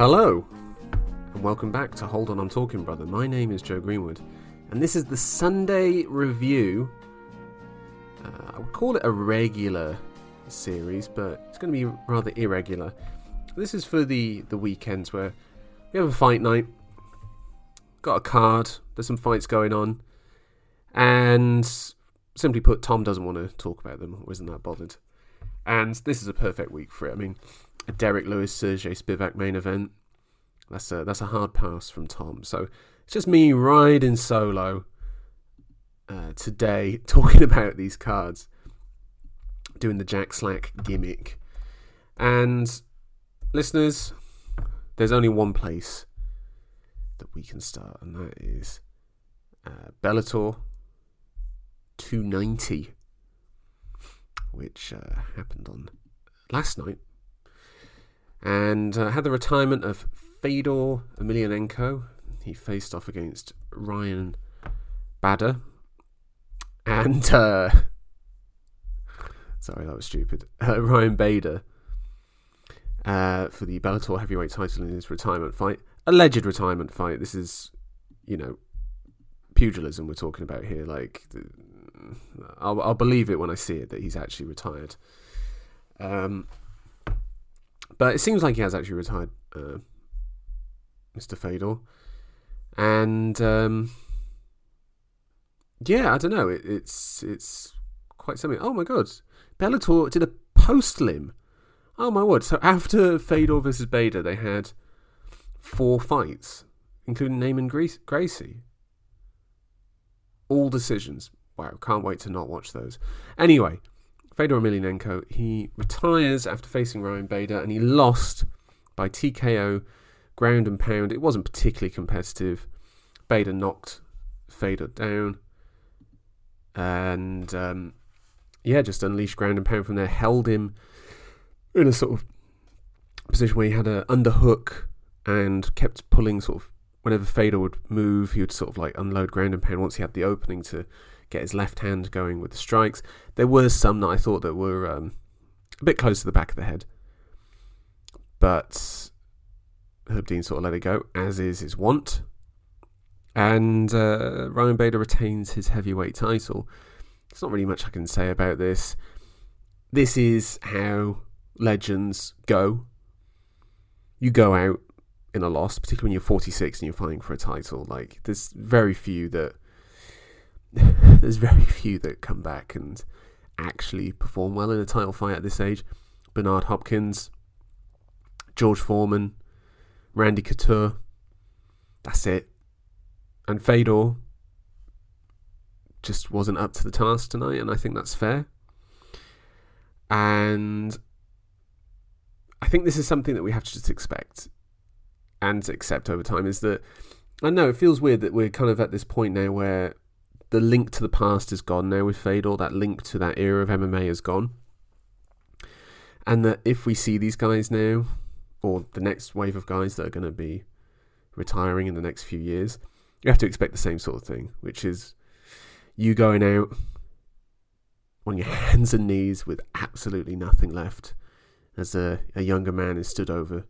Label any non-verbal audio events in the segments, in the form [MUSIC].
Hello, and welcome back to Hold On I'm Talking Brother. My name is Joe Greenwood, and this is the Sunday review. Uh, I would call it a regular series, but it's going to be rather irregular. This is for the, the weekends where we have a fight night, got a card, there's some fights going on, and simply put, Tom doesn't want to talk about them or isn't that bothered. And this is a perfect week for it. I mean, a Derrick Lewis Sergey Spivak main event. That's a that's a hard pass from Tom. So it's just me riding solo uh, today, [LAUGHS] talking about these cards, doing the Jack Slack gimmick, and listeners, there's only one place that we can start, and that is uh, Bellator 290, which uh, happened on last night and uh, had the retirement of Fedor Emelianenko. He faced off against Ryan Bader. And, uh, [LAUGHS] sorry, that was stupid. [LAUGHS] Uh, Ryan Bader uh, for the Bellator heavyweight title in his retirement fight. Alleged retirement fight. This is, you know, pugilism we're talking about here. Like, I'll, I'll believe it when I see it that he's actually retired. Um, but it seems like he has actually retired, uh, Mr. Fedor. And um, yeah, I don't know. It, it's it's quite something. Oh my god, Bellator did a post limb. Oh my word! So after Fedor versus Bader, they had four fights, including Neiman Gracie. All decisions. Wow, can't wait to not watch those. Anyway, Fedor Emelianenko, he retires after facing Ryan Bader and he lost by TKO ground and pound. It wasn't particularly competitive. Bader knocked Fedor down and um, yeah, just unleashed ground and pound from there, held him in a sort of position where he had an underhook and kept pulling sort of whenever Fedor would move, he would sort of like unload ground and pound once he had the opening to get his left hand going with the strikes. There were some that I thought that were um, a bit close to the back of the head, but Herb Dean sort of let it go, as is his wont. And uh, Ryan Bader retains his heavyweight title. There's not really much I can say about this. This is how legends go. You go out in a loss, particularly when you're 46 and you're fighting for a title. Like, there's very few that there's very [LAUGHS] few that come back and actually perform well in a title fight at this age. Bernard Hopkins, George Foreman, Randy Couture. That's it. And Fedor just wasn't up to the task tonight, and I think that's fair. And I think this is something that we have to just expect and accept over time. Is that I know it feels weird that we're kind of at this point now where the link to the past is gone now with Fedor. That link to that era of MMA is gone. And that if we see these guys now, or the next wave of guys that are going to be retiring in the next few years, you have to expect the same sort of thing, which is you going out on your [LAUGHS] hands and knees with absolutely nothing left as a, a younger man is stood over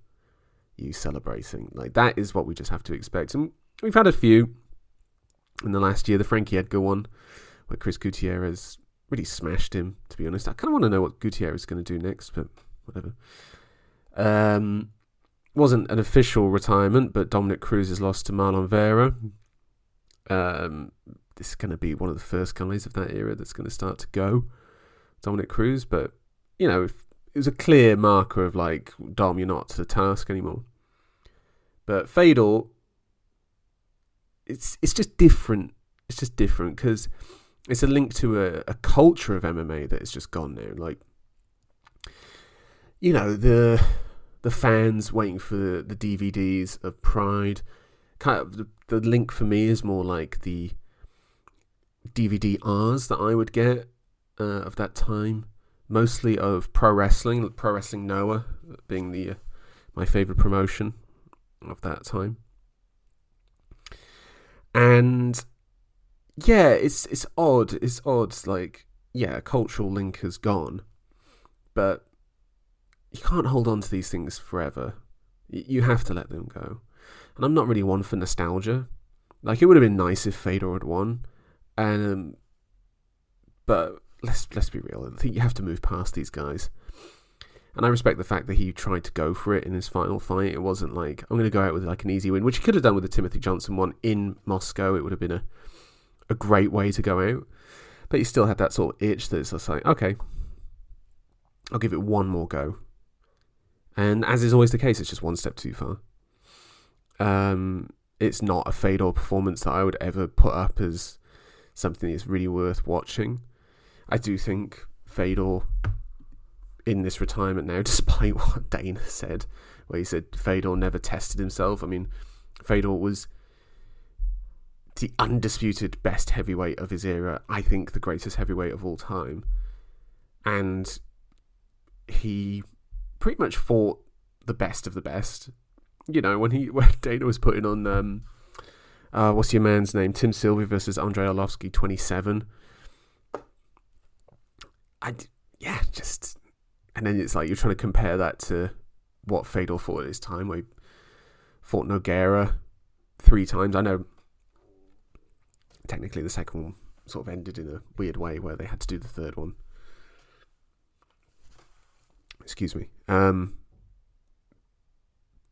you celebrating. Like that is what we just have to expect. And we've had a few in the last year, the Frankie Edgar one, where Chris Gutierrez really smashed him, to be honest. I kind of want to know what Gutierrez is going to do next, but whatever. Um, wasn't an official retirement, but Dominick Cruz's lost to Marlon Vera. Um, this is going to be one of the first guys of that era that's going to start to go. Dominick Cruz, but, you know, it was a clear marker of like, Dom, you're not to the task anymore. But Fedor it's it's just different. It's just different because it's a link to a, a culture of MMA that is just gone now. Like, you know, the the fans waiting for the, DVDs of Pride. Kind of the, the link for me is more like the DVD R's that I would get uh, of that time, mostly of pro wrestling, Pro Wrestling Noah being the uh, my favorite promotion of that time and yeah, it's it's odd. It's odd. Like yeah, a cultural link has gone, but you can't hold on to these things forever. You have to let them go. And I'm not really one for nostalgia. Like it would have been nice if Fedor had won, and um, but let's let's be real. I think you have to move past these guys. And I respect the fact that he tried to go for it in his final fight. It wasn't like I'm going to go out with like an easy win, which he could have done with the Timothy Johnson one in Moscow. It would have been a a great way to go out, but he still had that sort of itch that it's just like okay, I'll give it one more go. And as is always the case, it's just one step too far. Um, it's not a Fedor performance that I would ever put up as something that's really worth watching. I do think Fedor in this retirement now, [LAUGHS] despite what Dana said, where he said Fedor never tested himself. I mean, Fedor was the undisputed best heavyweight of his era. I think the greatest heavyweight of all time. And he pretty much fought the best of the best. You know, when he [LAUGHS] when Dana was putting on um uh, what's your man's name? Tim Sylvia versus Andrei Arlovski, 27. I, yeah, just. And then it's like you're trying to compare that to what Fedor fought at his time, he fought Nogueira three times. I know technically the second one sort of ended in a weird way where they had to do the third one. Excuse me. Um,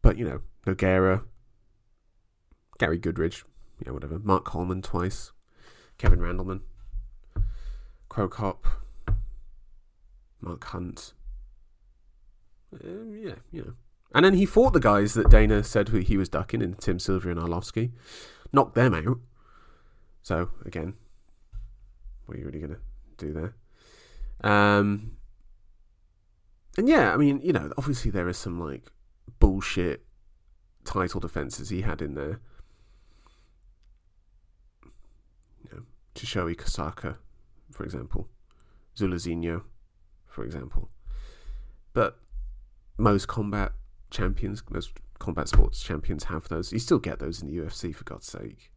but, you know, Nogueira, Gary Goodridge, yeah, whatever. Mark Coleman twice, Kevin Randleman, Cro Cop, Mark Hunt. Um, yeah, you know. And then he fought the guys that Dana said he was ducking in Tim Sylvia and Arlovski, knocked them out. So again, what are you really gonna do there? Um, and yeah, I mean, you know, obviously there is some like bullshit title defenses he had in there. Tsuyoshi Kohsaka, for example, Zuluzinho, for example. But most combat champions, most combat sports champions have those. You still get those in the UFC, for God's sake.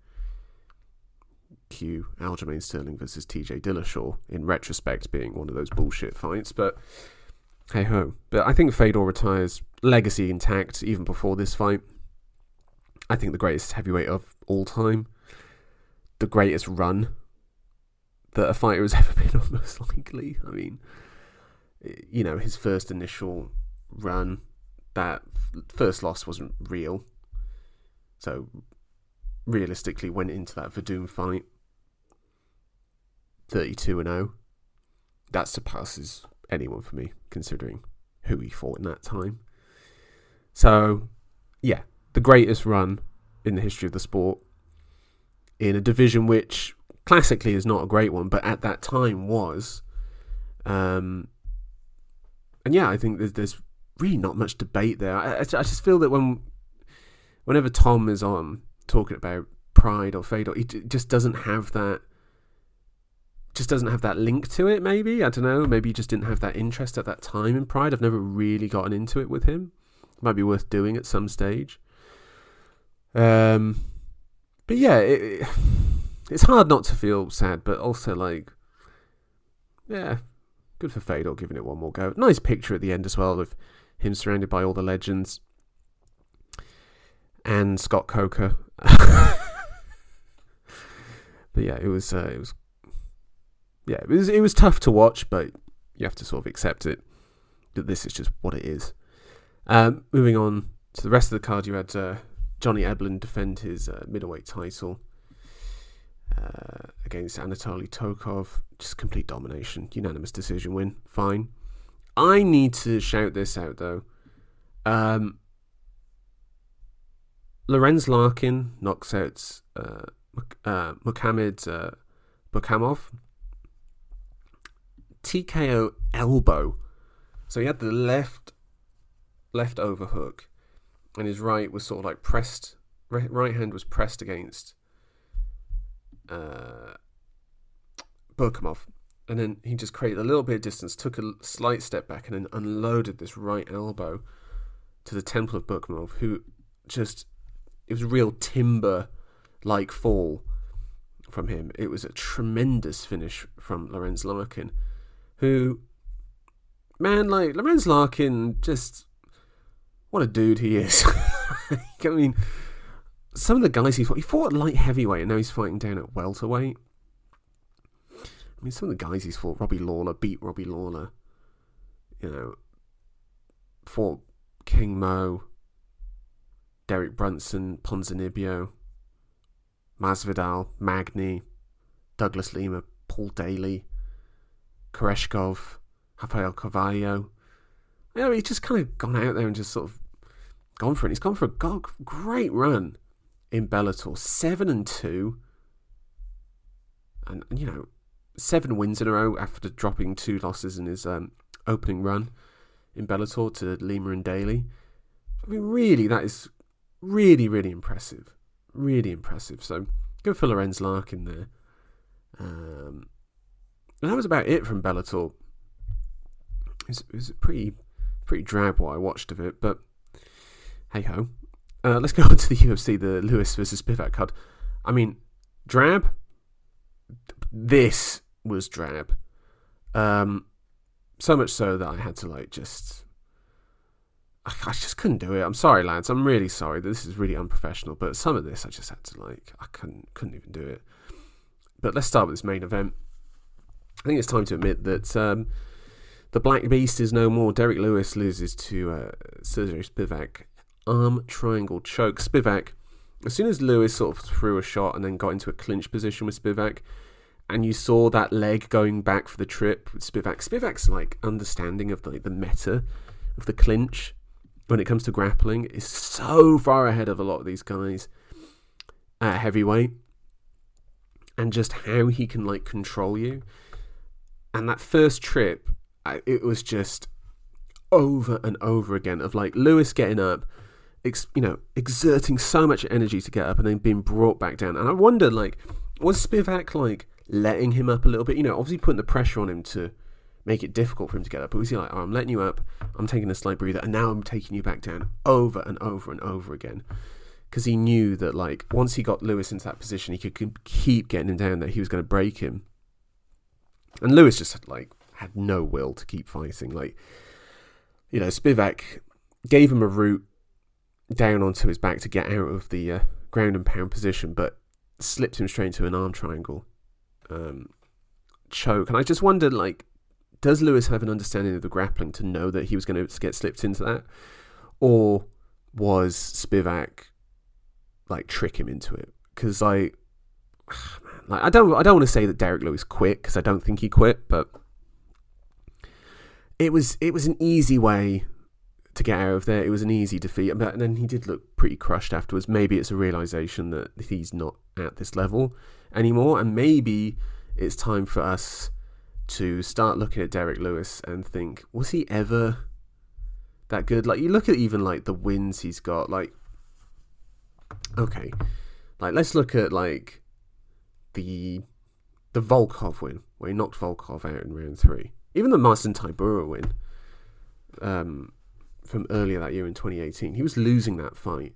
Q, Aljamain Sterling versus TJ Dillashaw, in retrospect, being one of those bullshit fights, but hey ho. But I think Fedor retires legacy intact even before this fight. I think the greatest heavyweight of all time, the greatest run that a fighter has [LAUGHS] ever been on, most likely. I mean, you know, his first initial run, that first loss wasn't real. So, realistically, went into that Werdum fight 32 and 0. That surpasses anyone for me, considering who he fought in that time. So, yeah, the greatest run in the history of the sport in a division which classically is not a great one, but at that time was. Um, and yeah, I think there's there's really not much debate there. I, I just feel that when whenever Tom is on talking about Pride or Fedor, he just doesn't have that. Just doesn't have that link to it. Maybe I don't know. Maybe he just didn't have that interest at that time in Pride. I've never really gotten into it with him. Might be worth doing at some stage. Um, but yeah, it, it's hard not to feel sad, but also like, yeah, good for Fedor giving it one more go. Nice picture at the end as well of him surrounded by all the legends and Scott Coker. [LAUGHS] but yeah, it was uh, it was yeah it was it was tough to watch, but you have to sort of accept it that this is just what it is. Um, moving on to the rest of the card, you had uh, Johnny Eblen defend his uh, middleweight title uh, against Anatoly Tokov. Just complete domination. Unanimous decision win. Fine. I need to shout this out though. Um, Lorenz Larkin knocks out uh, uh, Muhammad uh, Berkhamov. TKO elbow. So he had the left left overhook, and his right was sort of like pressed. Right hand was pressed against uh, Berkhamov. And then he just created a little bit of distance, took a slight step back, and then unloaded this right elbow to the temple of Berkhamov, who just, it was a real timber like fall from him. It was a tremendous finish from Lorenz Larkin, who, man, like, Lorenz Larkin just what a dude he is. [LAUGHS] I mean, some of the guys he fought, he fought light heavyweight and now he's fighting down at welterweight. I mean, some of the guys he's fought, Robbie Lawler, beat Robbie Lawler. You know, fought King Mo, Derek Brunson, Ponzinibbio, Masvidal, Magny, Douglas Lima, Paul Daley, Koreshkov, Rafael Carvalho. You know, he's just kind of gone out there and just sort of gone for it. He's gone for a great run in Bellator, seven and two, and you know, seven wins in a row after dropping two losses in his um, opening run in Bellator to Lima and Daley. I mean, really, that is really, really impressive. Really impressive. So go for Lorenz Larkin there. Um, and that was about it from Bellator. It was, it was pretty, pretty drab what I watched of it, but hey ho. Uh, let's go [LAUGHS] on to the UFC, the Lewis versus Spivak card. I mean, drab. This was drab. Um, so much so that I had to like just. I, just couldn't do it. I'm sorry, lads. I'm really sorry. This is really unprofessional. But some of this, I just had to like. I couldn't couldn't even do it. But let's start with this main event. I think it's time to admit that um, the Black Beast is no more. Derrick Lewis loses to uh, Sergey Spivak. Arm triangle choke. Spivak, as soon as Lewis sort of threw a shot and then got into a clinch position with Spivak, and you saw that leg going back for the trip with Spivak. Spivak's like understanding of the, the meta of the clinch when it comes to grappling is so far ahead of a lot of these guys at heavyweight and just how he can like control you. And that first trip, it was just over and over again of like Lewis getting up, ex- you know, exerting so much energy to get up and then being brought back down. And I wonder, like, was Spivak like letting him up a little bit. You know, obviously putting the pressure on him to make it difficult for him to get up. But was he like, oh, I'm letting you up, I'm taking a slight breather, and now I'm taking you back down over and over and over again. Because he knew that, like, once he got Lewis into that position, he could keep getting him down, that he was going to break him. And Lewis just, like, had no will to keep fighting. Like, you know, Spivak gave him a route down onto his back to get out of the uh, ground and pound position, but slipped him straight into an arm triangle um, choke. And I just wondered, like, does Lewis have an understanding of the grappling to know that he was going to get slipped into that, or was Spivak like trick him into it? Because like, [SIGHS] like I don't, I don't want to say that Derrick Lewis quit because I don't think he quit, but it was, it was an easy way to get out of there. It was an easy defeat, and then he did look pretty crushed afterwards. Maybe it's a realization that he's not at this level anymore. And maybe it's time for us to start looking at Derrick Lewis and think, was he ever that good? Like you look at even like the wins he's got, like okay. Like let's look at like the the Volkov win, where he knocked Volkov out in round three. Even the Marcin Tybura win um, from earlier that year in 2018, he was losing that fight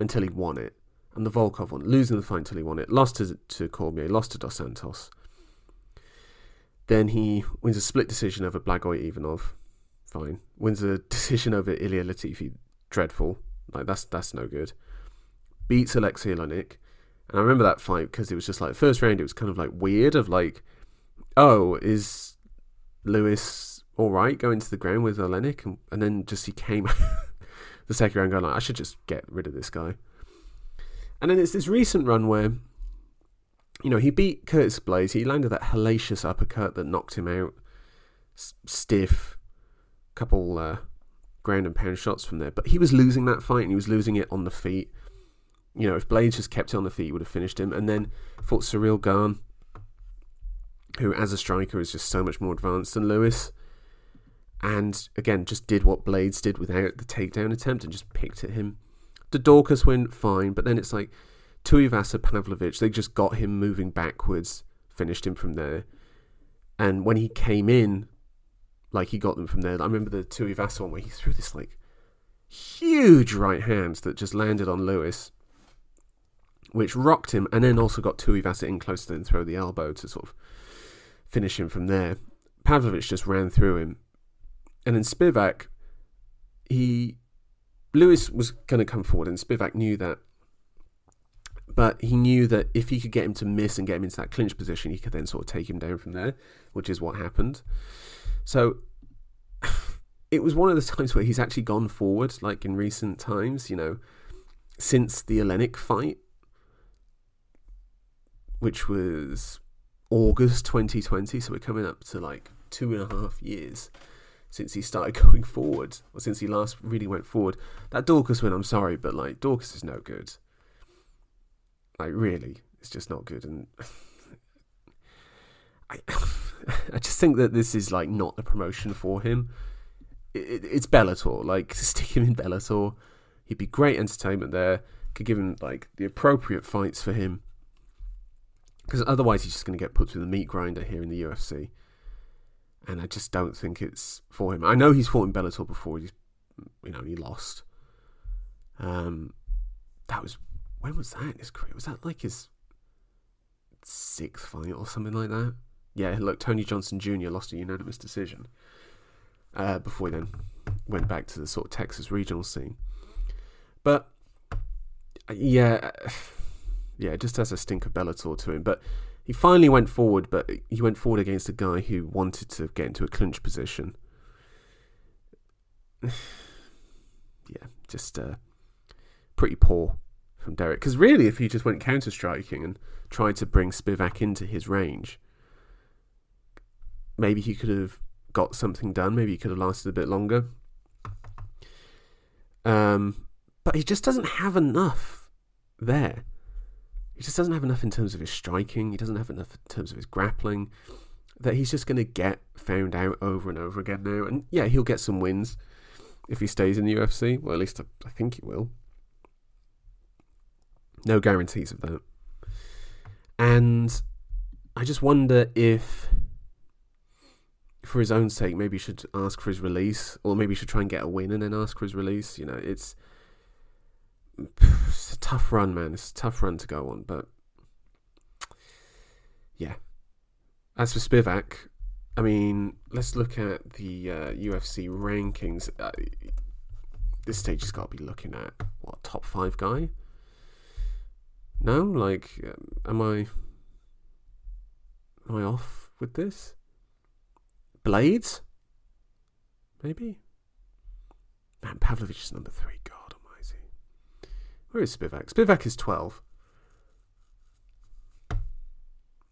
until he won it and the Volkov one, losing the fight until he won it, lost to, to Cormier, lost to Dos Santos. Then he wins a split decision over Blagoy Ivanov, fine. Wins a [LAUGHS] decision over Ilir Latifi, dreadful. Like that's that's no good. Beats Alexei Oleinik, and I remember that fight because it was just like first round. It was kind of like weird of like, oh, is Lewis all right going to the ground with Oleinik, and, and then just he came [LAUGHS] the second round going like, I should just get rid of this guy. And then it's this recent run where, you know, he beat Curtis Blaydes. He landed that hellacious uppercut that knocked him out, S- stiff, couple uh, ground and pound shots from there. But he was losing that fight, and he was losing it on the feet. You know, if Blaydes just kept it on the feet, he would have finished him. And then fought Ciryl Gane, who, as a striker, is just so much more advanced than Lewis. And again, just did what Blaydes did without the takedown attempt and just picked at him the Daukaus went fine, but then it's like Tuivasa Pavlovich, they just got him moving backwards, finished him from there. And when he came in, like he got them from there. I remember the Tuivasa one where he threw this like huge right hand that just landed on Lewis, which rocked him, and then also got Tuivasa in close to then throw the elbow to sort of finish him from there. Pavlovich just ran through him. And then Spivak, he Lewis was going to come forward, and Spivak knew that. But he knew that if he could get him to miss and get him into that clinch position, he could then sort of take him down from there, which is what happened. So [SIGHS] it was one of the times where he's actually gone forward, like in recent times, you know, since the Oleinik fight, which was August 2020. So we're coming up to like two and a half years since he started [LAUGHS] going forward, or since he last really went forward. That Daukaus win, I'm sorry, but like Daukaus is no good. Like really, it's just not good, and [LAUGHS] I, [LAUGHS] I just think that this is like not the promotion for him. It, it, it's Bellator, like stick him in Bellator. He'd be great entertainment there. Could give him like the appropriate fights for him, because otherwise he's just going to get put through the meat grinder here in the UFC and I just don't think it's for him. I know he's fought in Bellator before. He's, you know, he lost. Um, that was when was that in his career? Was that like his sixth fight or something like that? Yeah, look, Tony Johnson Jr. lost a unanimous decision uh, before he then went back to the sort of Texas regional scene. But yeah, [SIGHS] yeah, it just has a stink of Bellator to him. But he finally went forward, but he went forward against a guy who wanted to get into a clinch position. [SIGHS] yeah, just uh, pretty poor from Derrick. Because really, if he just went counter striking and tried to bring Spivak into his range, maybe he could have got something done. Maybe he could have lasted a bit longer. Um, but he just doesn't have enough there. He just doesn't have enough in terms of his striking. He doesn't have enough in terms of his grappling. That he's just going to get found out over and over again now. And yeah, he'll get some wins if he stays in the UFC. Well, at least I think he will. No guarantees of that. And I just wonder if, for his own sake, maybe he should ask for his release, or maybe he should try and get a win and then ask for his release. You know, it's [SIGHS] it's a tough run, man. It's a tough run to go on, but yeah. As for Spivak, I mean, let's look at the uh, UFC rankings. Uh, this stage has got to be looking at what top five guy. No, like, um, am I am I off with this? Blaydes, maybe. Man, Pavlovich is number three. Where is Spivak? Spivak is 12.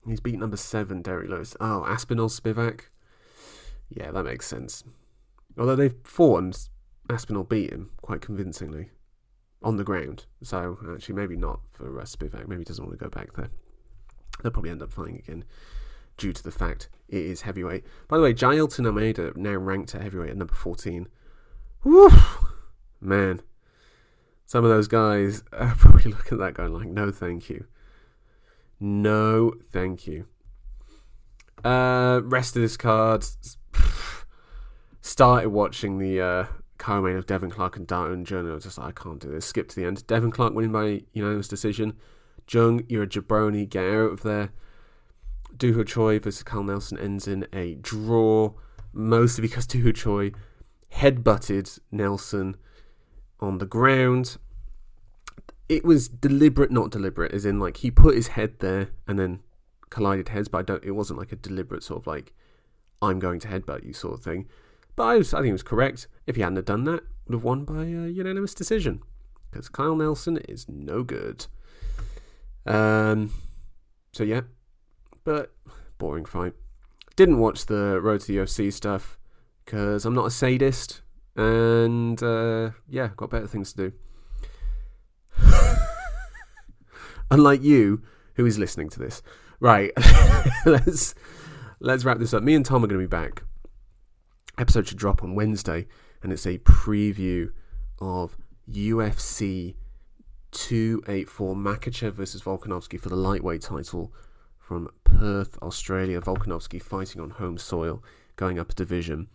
He's beat number 7, Derrick Lewis. Oh, Aspinall Spivak? Yeah, that makes sense. Although they've fought and Aspinall beat him quite convincingly on the ground. So, actually, maybe not for uh, Spivak. Maybe he doesn't want to go back there. They'll probably end up fighting again due to the fact it is heavyweight. By the way, Jailton Almeida now ranked at heavyweight at number 14. Woo! Man, some of those guys [LAUGHS] are probably looking at that going like, no, thank you. No, thank you. Uh, rest of this card. [SIGHS] Started watching the uh, co-main of Devin Clark and Da Woon Jung. I was just like, I can't do this. Skip to the end. Devin Clark winning by unanimous decision. Jung, you're a jabroni. Get out of there. Doo Ho Choi versus Kyle Nelson ends in a draw, mostly because Doo Ho Choi headbutted Nelson on the ground. It was deliberate, not deliberate, as in like he put his head there and then collided heads, but I don't. It wasn't like a deliberate sort of like I'm going to headbutt you sort of thing. But I, was, I think it was correct. If he hadn't have done that, would have won by a unanimous decision because Kyle Nelson is no good. Um. So yeah, but boring fight. Didn't watch the Road to the UFC stuff because I'm not a sadist. And uh, yeah, got better things to do. [LAUGHS] Unlike you, who is listening to this. Right, [LAUGHS] let's let's wrap this up. Me and Tom are going to be back. Episode should drop on Wednesday, and it's a preview of UFC 284 Makhachev versus Volkanovski for the lightweight title from Perth, Australia. Volkanovski fighting on home soil, going up a division.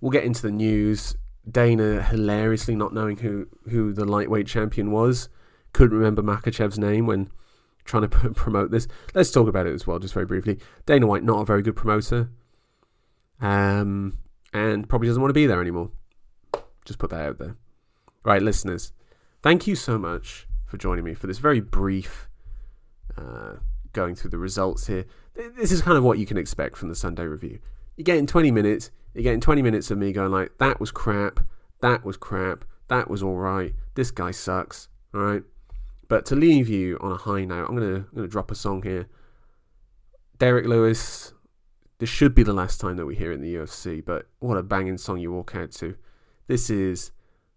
We'll get into the news. Dana hilariously not knowing who, who the lightweight champion was. Couldn't remember Makhachev's name when trying to [LAUGHS] promote this. Let's talk about it as well, just very briefly. Dana White, not a very good promoter. Um, and probably doesn't want to be there anymore. Just put that out there. Right, listeners, thank you so much for joining me for this very brief uh, going through the results here. This is kind of what you can expect from the Sunday review. You're getting 20 minutes. You're getting 20 minutes of me going like, that was crap, that was crap, that was all right, this guy sucks, all right? But to leave you on a high note, I'm gonna, I'm gonna drop a song here. Derrick Lewis, this should be the last time that we hear it in the UFC, but what a banging song you walk out to. This is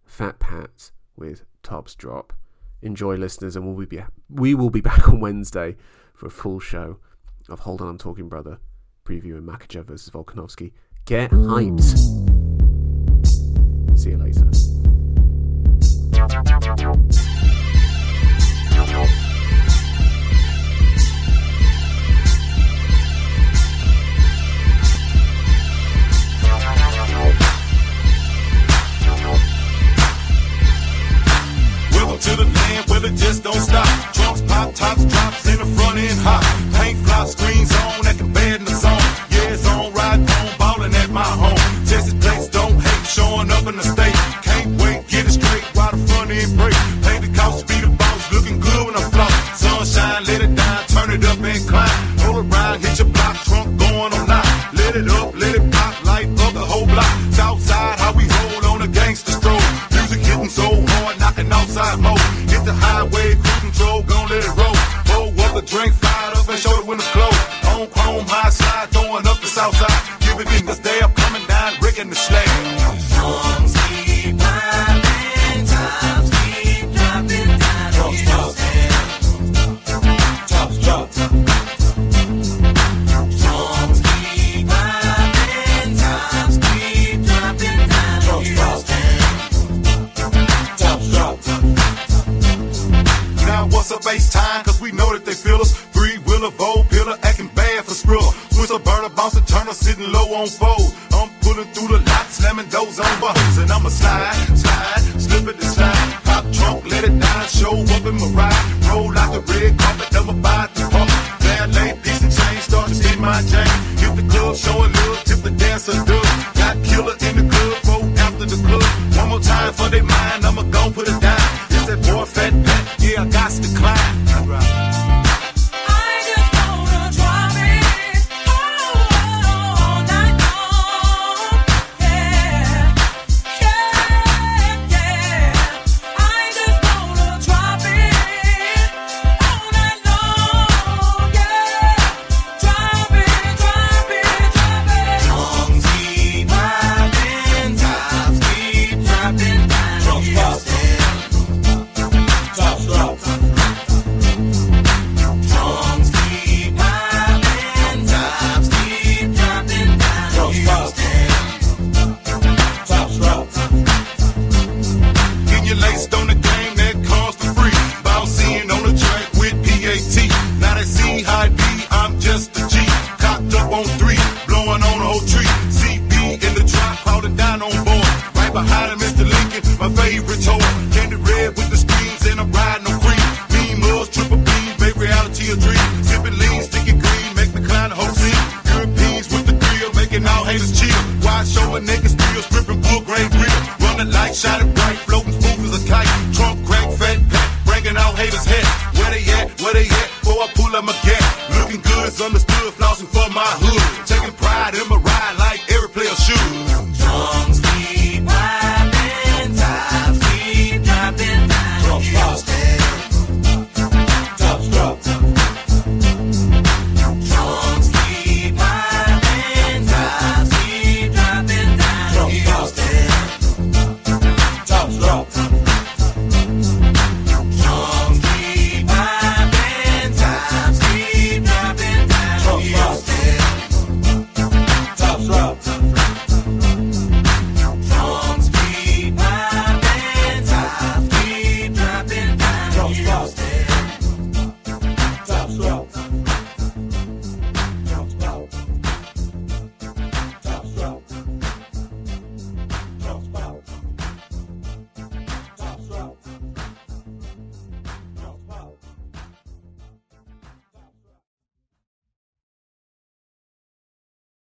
Fat Pat with Tops Drop. Enjoy, listeners, and we'll be we will be [LAUGHS] back on Wednesday for a full show of Hold On, I'm Talking Brother, previewing Makhachev versus Volkanovski. Get hyped. See you later. A turner, sitting low on fold. I'm pulling through the lot, slamming doors on buttons. And I'ma slide, slide, slip it and slide. Pop trunk, let it down, show up in my ride. Roll out the red carpet, I'ma buy the pump. Bad late, piece of change, start to spin my chain. Hit the club, showing little, tip the dancer do. Got killer in the club, roll after the club. One more time for their mind, I'ma go put it down. It's that boy fat pat, yeah, I got to climb.